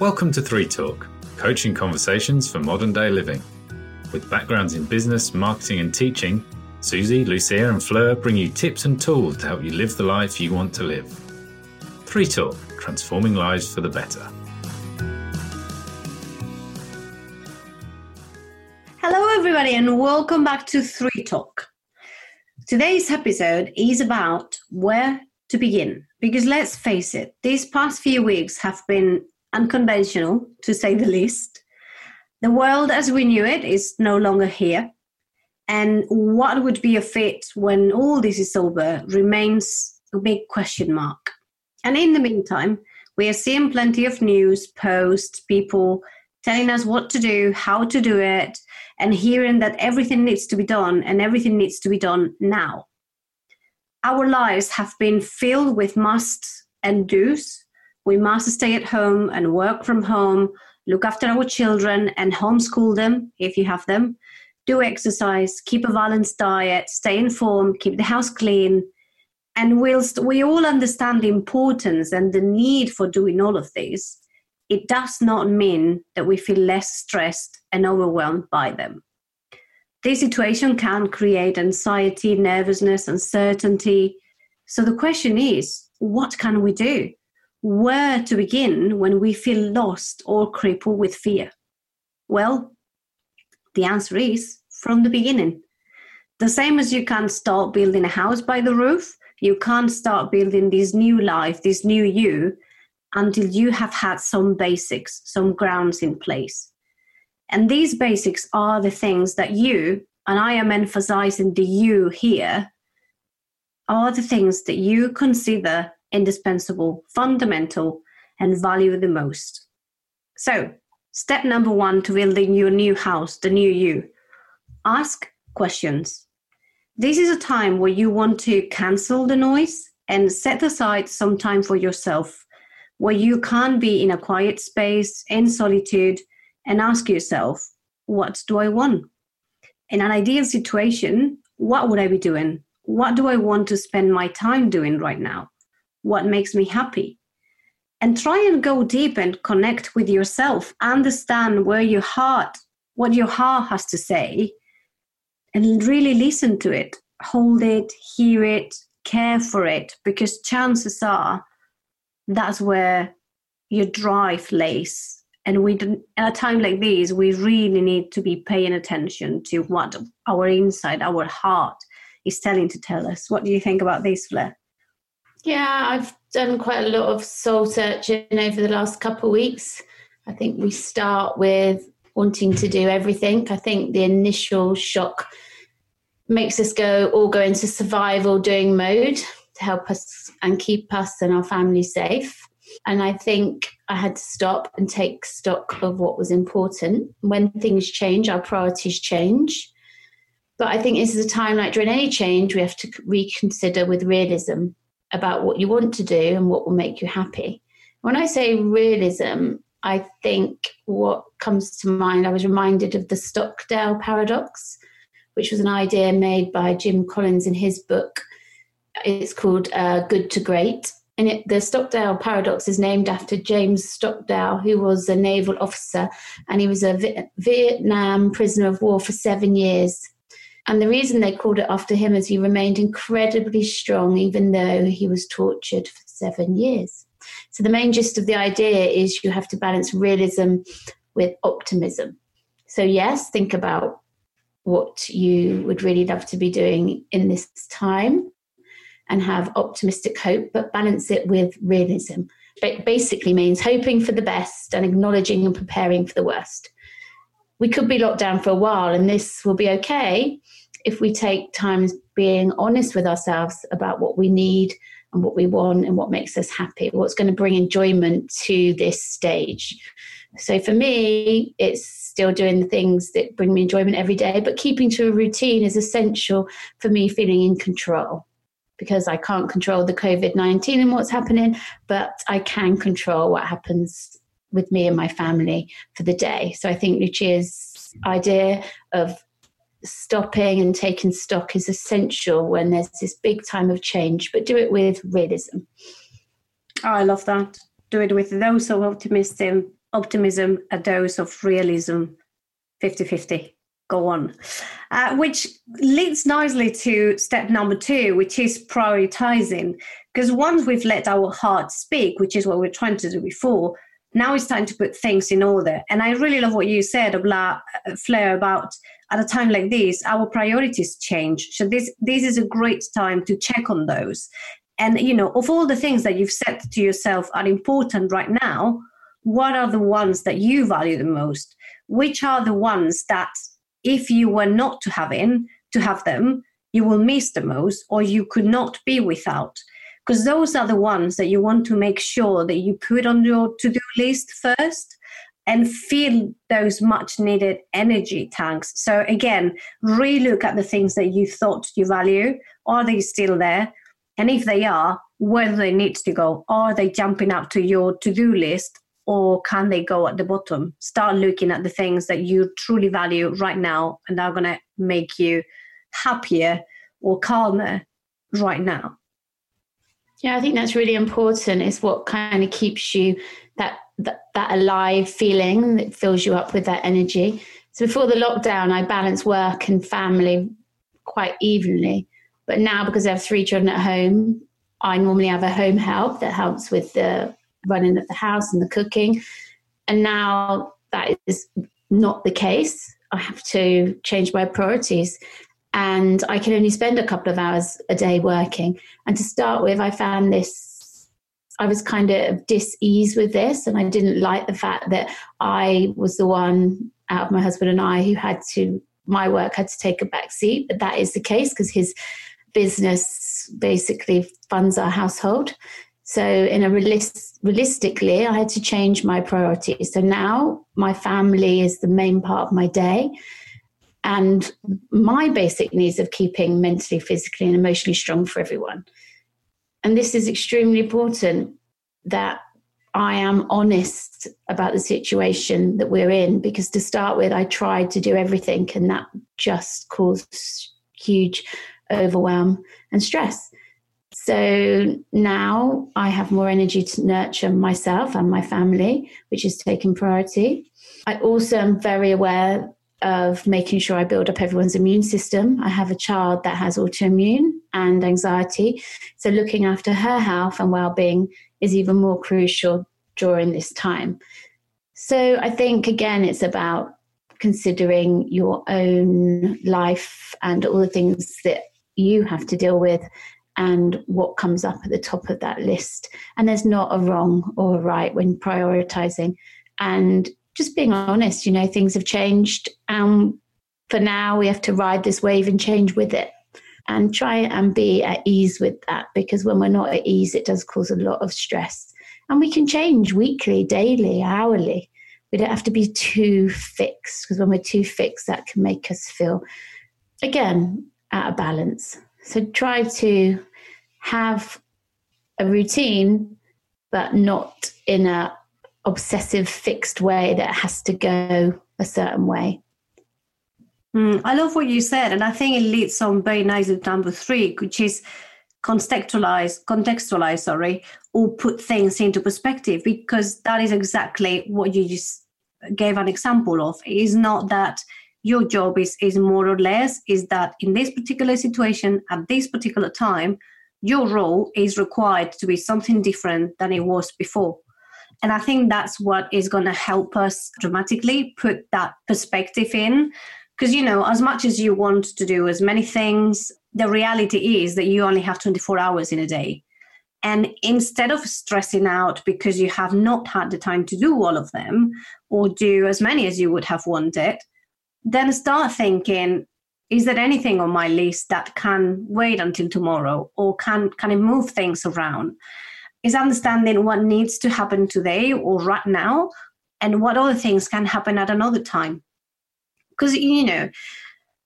Welcome to Three Talk, coaching conversations for modern day living. With backgrounds in business, marketing, and teaching, Susie, Lucia, and Fleur bring you tips and tools to help you live the life you want to live. Three Talk, transforming lives for the better. Hello, everybody, and welcome back to Three Talk. Today's episode is about where to begin. Because let's face it, these past few weeks have been unconventional, to say the least. The world as we knew it is no longer here. And what would be a fit when all this is over remains a big question mark. And in the meantime, we are seeing plenty of news, posts, people telling us what to do, how to do it, and hearing that everything needs to be done and everything needs to be done now. Our lives have been filled with musts and do's we must stay at home and work from home, look after our children and homeschool them if you have them, do exercise, keep a balanced diet, stay informed, keep the house clean. And whilst we all understand the importance and the need for doing all of these, it does not mean that we feel less stressed and overwhelmed by them. This situation can create anxiety, nervousness, uncertainty. So the question is what can we do? Where to begin when we feel lost or crippled with fear? Well, the answer is from the beginning. The same as you can't start building a house by the roof, you can't start building this new life, this new you, until you have had some basics, some grounds in place. And these basics are the things that you, and I am emphasizing the you here, are the things that you consider indispensable, fundamental, and value the most. So, step number one to building your new house, the new you ask questions. This is a time where you want to cancel the noise and set aside some time for yourself, where you can be in a quiet space, in solitude, and ask yourself, What do I want? In an ideal situation, what would I be doing? What do I want to spend my time doing right now? What makes me happy. And try and go deep and connect with yourself. Understand where your heart what your heart has to say. And really listen to it. Hold it hear it care for it. Because chances are that's where your drive lays. And we at a time like this we really need to be paying attention to what our inside our heart is telling to tell us. What do you think about this Fleur? Yeah, I've done quite a lot of soul searching over the last couple of weeks. I think we start with wanting to do everything. I think the initial shock makes us go all go into survival doing mode to help us and keep us and our family safe. And I think I had to stop and take stock of what was important. When things change, our priorities change. But I think this is a time like during any change, we have to reconsider with realism about what you want to do and what will make you happy. When I say realism, I think what comes to mind, I was reminded of the Stockdale paradox, which was an idea made by Jim Collins in his book. It's called uh, Good to Great. And it, the Stockdale paradox is named after James Stockdale, who was a naval officer and he was a v- Vietnam prisoner of war for seven years. And the reason they called it after him is he remained incredibly strong, even though he was tortured for seven years. So, the main gist of the idea is you have to balance realism with optimism. So, yes, think about what you would really love to be doing in this time and have optimistic hope, but balance it with realism. It basically means hoping for the best and acknowledging and preparing for the worst. We could be locked down for a while, and this will be okay if we take time being honest with ourselves about what we need and what we want and what makes us happy, what's going to bring enjoyment to this stage. So for me, it's still doing the things that bring me enjoyment every day, but keeping to a routine is essential for me feeling in control because I can't control the COVID 19 and what's happening, but I can control what happens with me and my family for the day. So I think Lucia's idea of stopping and taking stock is essential when there's this big time of change, but do it with realism. Oh, I love that. Do it with those of optimism optimism, a dose of realism, 50 50. Go on. Uh, which leads nicely to step number two, which is prioritizing. Because once we've let our heart speak, which is what we're trying to do before, now it's time to put things in order. And I really love what you said, uh, Fleur, about at a time like this, our priorities change. So this this is a great time to check on those. And you know, of all the things that you've said to yourself are important right now, what are the ones that you value the most? Which are the ones that if you were not to have in to have them, you will miss the most or you could not be without? Because those are the ones that you want to make sure that you put on your to-do list first and fill those much needed energy tanks. So again, relook at the things that you thought you value. Are they still there? And if they are, where do they need to go? Are they jumping up to your to-do list or can they go at the bottom? Start looking at the things that you truly value right now and are going to make you happier or calmer right now. Yeah, I think that's really important. It's what kind of keeps you that, that that alive feeling that fills you up with that energy. So before the lockdown, I balanced work and family quite evenly. But now, because I have three children at home, I normally have a home help that helps with the running of the house and the cooking. And now that is not the case. I have to change my priorities. And I can only spend a couple of hours a day working. And to start with, I found this, I was kind of dis ease with this. And I didn't like the fact that I was the one out of my husband and I who had to, my work had to take a back seat. But that is the case because his business basically funds our household. So, in a realist, realistically, I had to change my priorities. So now my family is the main part of my day, and my basic needs of keeping mentally, physically, and emotionally strong for everyone. And this is extremely important that I am honest about the situation that we're in because to start with, I tried to do everything, and that just caused huge overwhelm and stress. So now I have more energy to nurture myself and my family, which is taking priority. I also am very aware of making sure I build up everyone's immune system. I have a child that has autoimmune and anxiety. So looking after her health and well being is even more crucial during this time. So I think, again, it's about considering your own life and all the things that you have to deal with and what comes up at the top of that list. And there's not a wrong or a right when prioritizing. And just being honest, you know, things have changed. And for now, we have to ride this wave and change with it and try and be at ease with that because when we're not at ease, it does cause a lot of stress. And we can change weekly, daily, hourly. We don't have to be too fixed because when we're too fixed, that can make us feel, again, out of balance. So try to have a routine, but not in a obsessive fixed way that has to go a certain way. Mm, I love what you said, and I think it leads on very nicely to number three, which is contextualize, contextualize, sorry, or put things into perspective, because that is exactly what you just gave an example of. It is not that your job is is more or less is that in this particular situation at this particular time your role is required to be something different than it was before. And I think that's what is going to help us dramatically put that perspective in. Because, you know, as much as you want to do as many things, the reality is that you only have 24 hours in a day. And instead of stressing out because you have not had the time to do all of them or do as many as you would have wanted, then start thinking, is there anything on my list that can wait until tomorrow or can can I move things around? Is understanding what needs to happen today or right now and what other things can happen at another time. Because you know,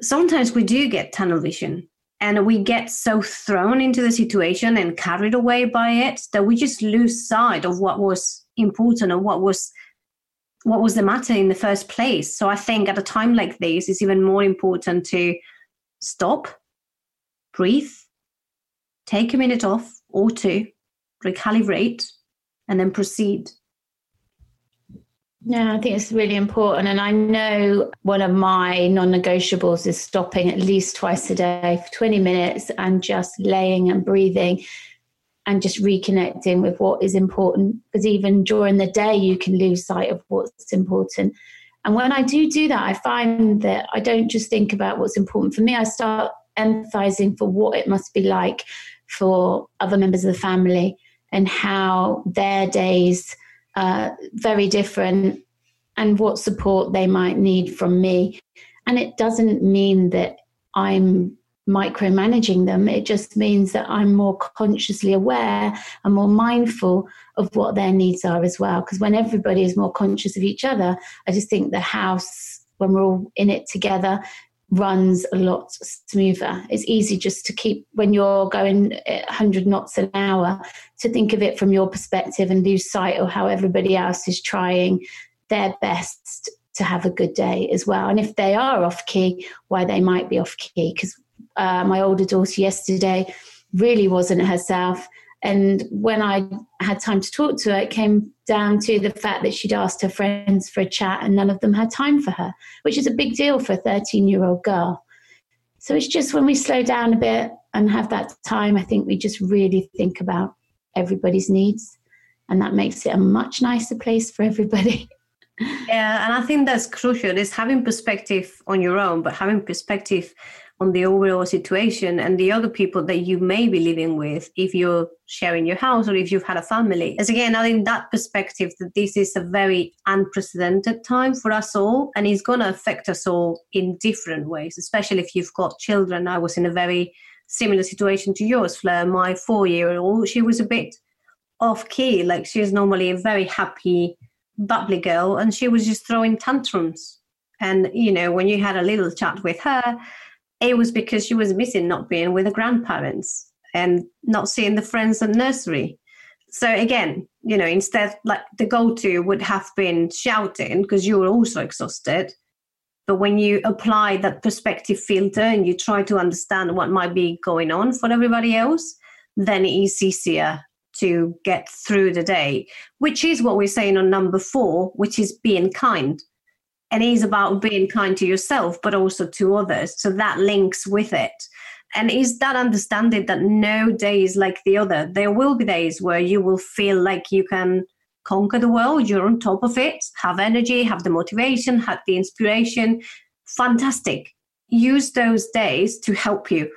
sometimes we do get tunnel vision and we get so thrown into the situation and carried away by it that we just lose sight of what was important or what was what was the matter in the first place. So I think at a time like this, it's even more important to stop, breathe, take a minute off or two, recalibrate, and then proceed. Yeah, I think it's really important. And I know one of my non negotiables is stopping at least twice a day for 20 minutes and just laying and breathing and just reconnecting with what is important. Because even during the day, you can lose sight of what's important. And when I do do that, I find that I don't just think about what's important for me, I start empathizing for what it must be like for other members of the family and how their days are very different and what support they might need from me. And it doesn't mean that I'm micromanaging them. It just means that I'm more consciously aware and more mindful of what their needs are as well. Because when everybody is more conscious of each other, I just think the house, when we're all in it together, runs a lot smoother. It's easy just to keep, when you're going 100 knots an hour, to think of it from your perspective and lose sight of how everybody else is trying their best to have a good day as well. And if they are off key, why they might be off key. Because uh, my older daughter yesterday really wasn't herself. And when I had time to talk to her, it came down to the fact that she'd asked her friends for a chat and none of them had time for her, which is a big deal for a 13 year old girl. So it's just when we slow down a bit and have that time, I think we just really think about everybody's needs. And that makes it a much nicer place for everybody. yeah, and I think that's crucial is having perspective on your own, but having perspective on the overall situation and the other people that you may be living with if you're sharing your house or if you've had a family. As again, I think that perspective that this is a very unprecedented time for us all and it's going to affect us all in different ways, especially if you've got children. I was in a very similar situation to yours, Fleur. My four year old, she was a bit off key. Like she's normally a very happy, bubbly girl, and she was just throwing tantrums. And, you know, when you had a little chat with her, it was because she was missing not being with her grandparents and not seeing the friends at nursery. So again, you know, instead, like the go-to would have been shouting because you were also exhausted. But when you apply that perspective filter and you try to understand what might be going on for everybody else, then it is easier to get through the day, which is what we're saying on number four, which is being kind it is about being kind to yourself but also to others. So that links with it. And is that understanding that no day is like the other. There will be days where you will feel like you can conquer the world. You're on top of it. Have energy have the motivation have the inspiration. Fantastic. Use those days to help you.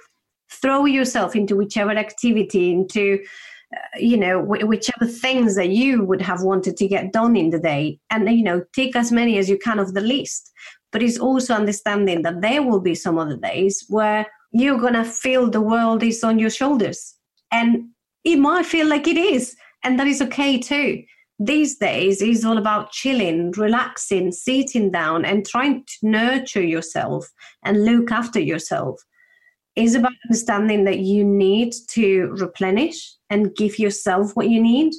Throw yourself into whichever activity into you know whichever things that you would have wanted to get done in the day. And you know take as many as you can of the list. But it's also understanding that there will be some other days where you're gonna feel the world is on your shoulders. And it might feel like it is. And that is okay too. These days is all about chilling relaxing sitting down and trying to nurture yourself and look after yourself. Is about understanding that you need to replenish and give yourself what you need.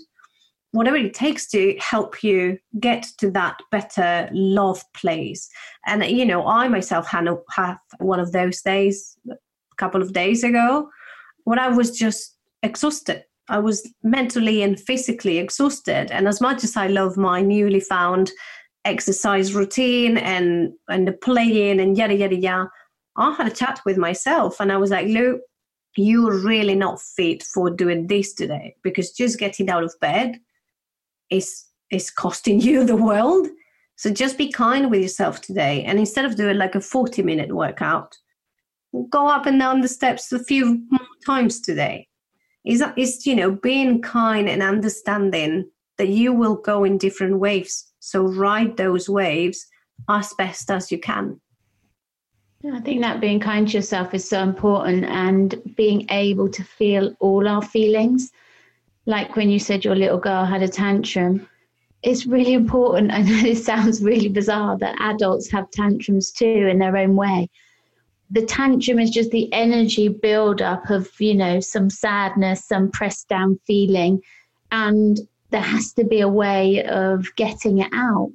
Whatever it takes to help you get to that better love place. And you know i myself had one of those days a couple of days ago when i was just exhausted. I was mentally and physically exhausted. And as much as i love my newly found exercise routine and and the playing and yada yada yada I had a chat with myself and I was like, Lou, you're really not fit for doing this today because just getting out of bed is is costing you the world. So just be kind with yourself today. And instead of doing like a 40 minute workout, go up and down the steps a few more times today. Is that is you know being kind and understanding that you will go in different waves. So ride those waves as best as you can. I think that being kind to yourself is so important and being able to feel all our feelings. Like when you said your little girl had a tantrum, it's really important. I know this sounds really bizarre that adults have tantrums too in their own way. The tantrum is just the energy build-up of, you know, some sadness, some pressed down feeling. And there has to be a way of getting it out.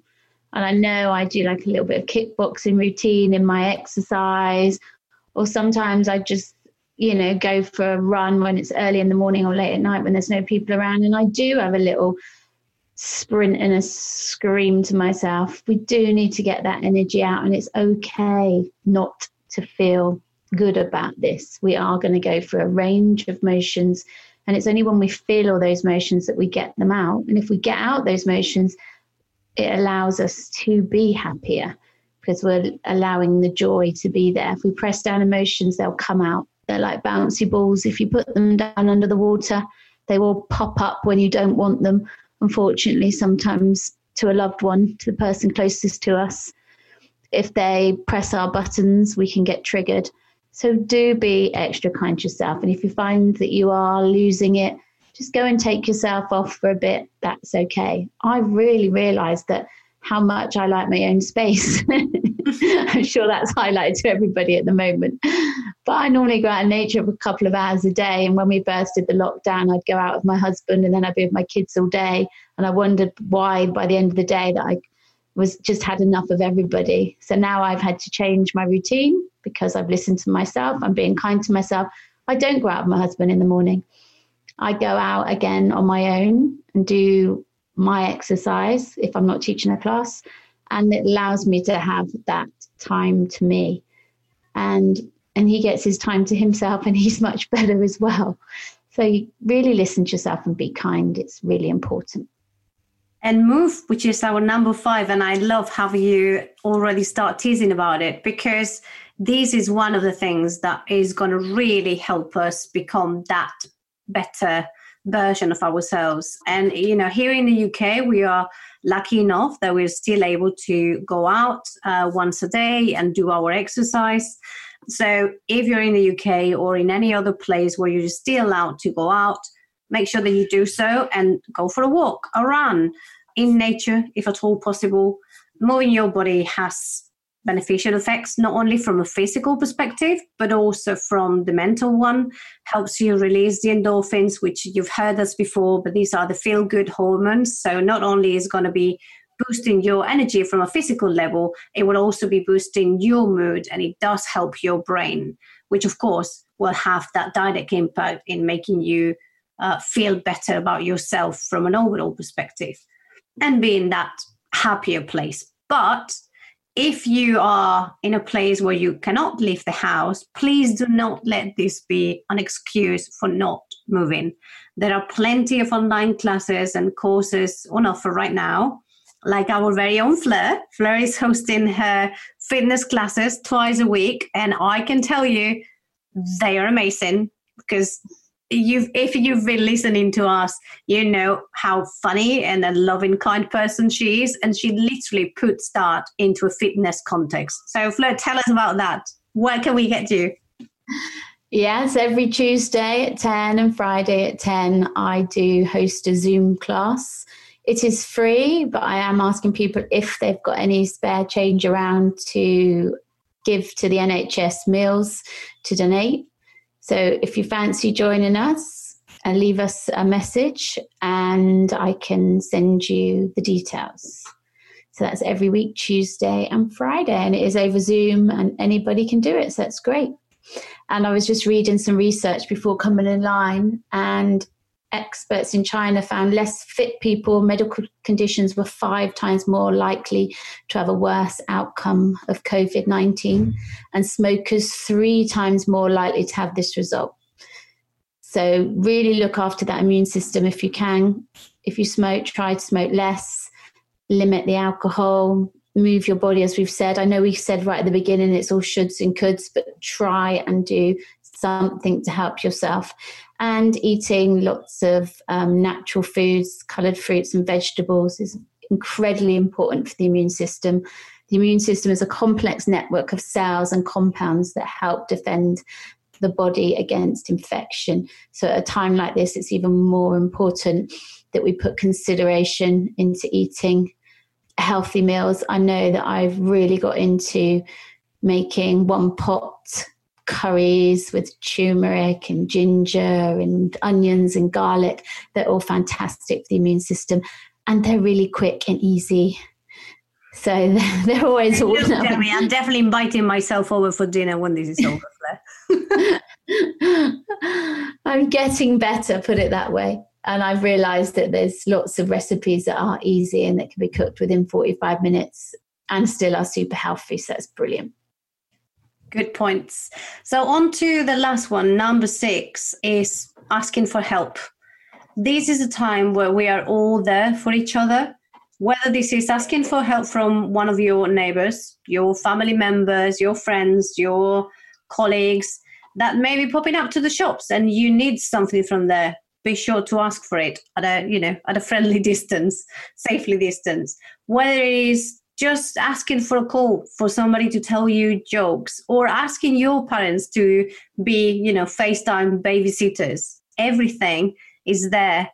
And I know I do like a little bit of kickboxing routine in my exercise, or sometimes I just, you know, go for a run when it's early in the morning or late at night when there's no people around. And I do have a little sprint and a scream to myself, we do need to get that energy out, and it's okay not to feel good about this. We are going to go through a range of motions, and it's only when we feel all those motions that we get them out. And if we get out those motions, it allows us to be happier because we're allowing the joy to be there. If we press down emotions, they'll come out. They're like bouncy balls. If you put them down under the water, they will pop up when you don't want them. Unfortunately, sometimes to a loved one, to the person closest to us. If they press our buttons, we can get triggered. So do be extra kind to yourself. And if you find that you are losing it, just go and take yourself off for a bit. That's okay. I really realized that how much I like my own space. I'm sure that's highlighted to everybody at the moment. But I normally go out in nature for a couple of hours a day. And when we bursted the lockdown, I'd go out with my husband and then I'd be with my kids all day. And I wondered why by the end of the day that I was just had enough of everybody. So now I've had to change my routine because I've listened to myself. I'm being kind to myself. I don't go out with my husband in the morning. I go out again on my own and do my exercise if I'm not teaching a class. And it allows me to have that time to me. And and he gets his time to himself and he's much better as well. So you really listen to yourself and be kind. It's really important. And move, which is our number five. And I love how you already start teasing about it because this is one of the things that is going to really help us become that better version of ourselves. And, you know, here in the UK, we are lucky enough that we're still able to go out uh, once a day and do our exercise. So if you're in the UK or in any other place where you're still allowed to go out, make sure that you do so and go for a walk, a run in nature, if at all possible. Moving your body has beneficial effects, not only from a physical perspective, but also from the mental one. Helps you release the endorphins, which you've heard us before, but these are the feel good hormones. So not only is going to be boosting your energy from a physical level, it will also be boosting your mood and it does help your brain, which of course will have that direct impact in making you uh, feel better about yourself from an overall perspective and be in that happier place. But if you are in a place where you cannot leave the house, please do not let this be an excuse for not moving. There are plenty of online classes and courses on offer right now, like our very own Fleur. Fleur is hosting her fitness classes twice a week, and I can tell you they are amazing because you've if you've been listening to us, you know how funny and a loving, kind person she is, and she literally puts that into a fitness context. So, Fleur, tell us about that. Where can we get you? Yes, every Tuesday at 10 and Friday at 10, I do host a Zoom class. It is free, but I am asking people if they've got any spare change around to give to the NHS meals to donate. So if you fancy joining us, uh, leave us a message and I can send you the details. So that's every week, Tuesday and Friday, and it is over Zoom, and anybody can do it. So that's great. And I was just reading some research before coming in line, and experts in China found less fit people, medical conditions were five times more likely to have a worse outcome of COVID 19, and smokers three times more likely to have this result. So, really look after that immune system if you can. If you smoke, try to smoke less, limit the alcohol, move your body, as we've said. I know we said right at the beginning it's all shoulds and coulds, but try and do something to help yourself and eating lots of um, natural foods, coloured fruits and vegetables is incredibly important for the immune system. The immune system is a complex network of cells and compounds that help defend the body against infection. So, at a time like this, it's even more important that we put consideration into eating healthy meals. I know that I've really got into making one pot curries with turmeric and ginger and onions and garlic. They're all fantastic for the immune system and they're really quick and easy. So they're always all. I'm definitely inviting myself over for dinner when this is over. I'm getting better, put it that way. And I've realized that there's lots of recipes that are easy and that can be cooked within 45 minutes and still are super healthy. So that's brilliant. Good points. So, on to the last one. Number six is asking for help. This is a time where we are all there for each other. Whether this is asking for help from one of your neighbors, your family members, your friends, your colleagues that may be popping up to the shops and you need something from there be sure to ask for it at a you know at a friendly distance safely distance whether it is just asking for a call for somebody to tell you jokes or asking your parents to be you know facetime babysitters. Everything is there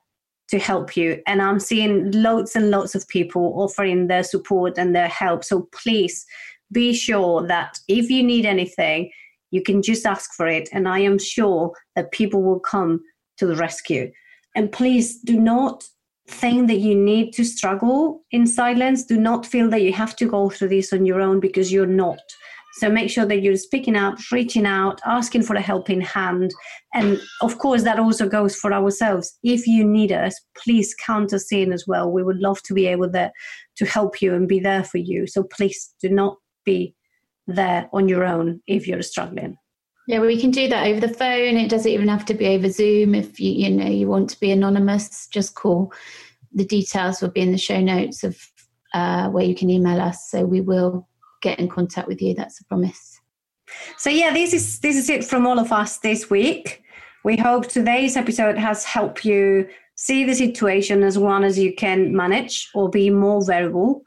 to help you. And i'm seeing loads and loads of people offering their support and their help. So please be sure that if you need anything you can just ask for it. And i am sure that people will come to the rescue. And please do not think that you need to struggle in silence. Do not feel that you have to go through this on your own because you're not. So make sure that you're speaking up, reaching out, asking for a helping hand. And of course, that also goes for ourselves. If you need us, please count us in as well. We would love to be able to, to help you and be there for you. So please do not be there on your own if you're struggling. Yeah, we can do that over the phone. It doesn't even have to be over Zoom. If you you know you want to be anonymous, just call. The details will be in the show notes of uh, where you can email us. So we will get in contact with you. That's a promise. So yeah, this is this is it from all of us this week. We hope today's episode has helped you see the situation as one as you can manage or be more variable.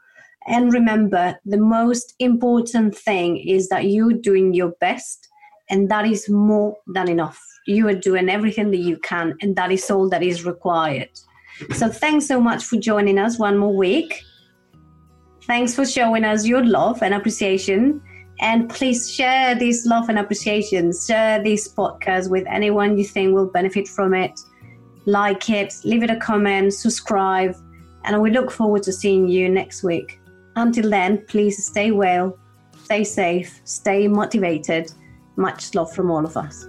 And remember, the most important thing is that you're doing your best and that is more than enough. You are doing everything that you can, and that is all that is required. So, thanks so much for joining us one more week. Thanks for showing us your love and appreciation. And please share this love and appreciation. Share this podcast with anyone you think will benefit from it. Like it, leave it a comment, subscribe, and we look forward to seeing you next week. Until then, please stay well, stay safe, stay motivated much love from all of us.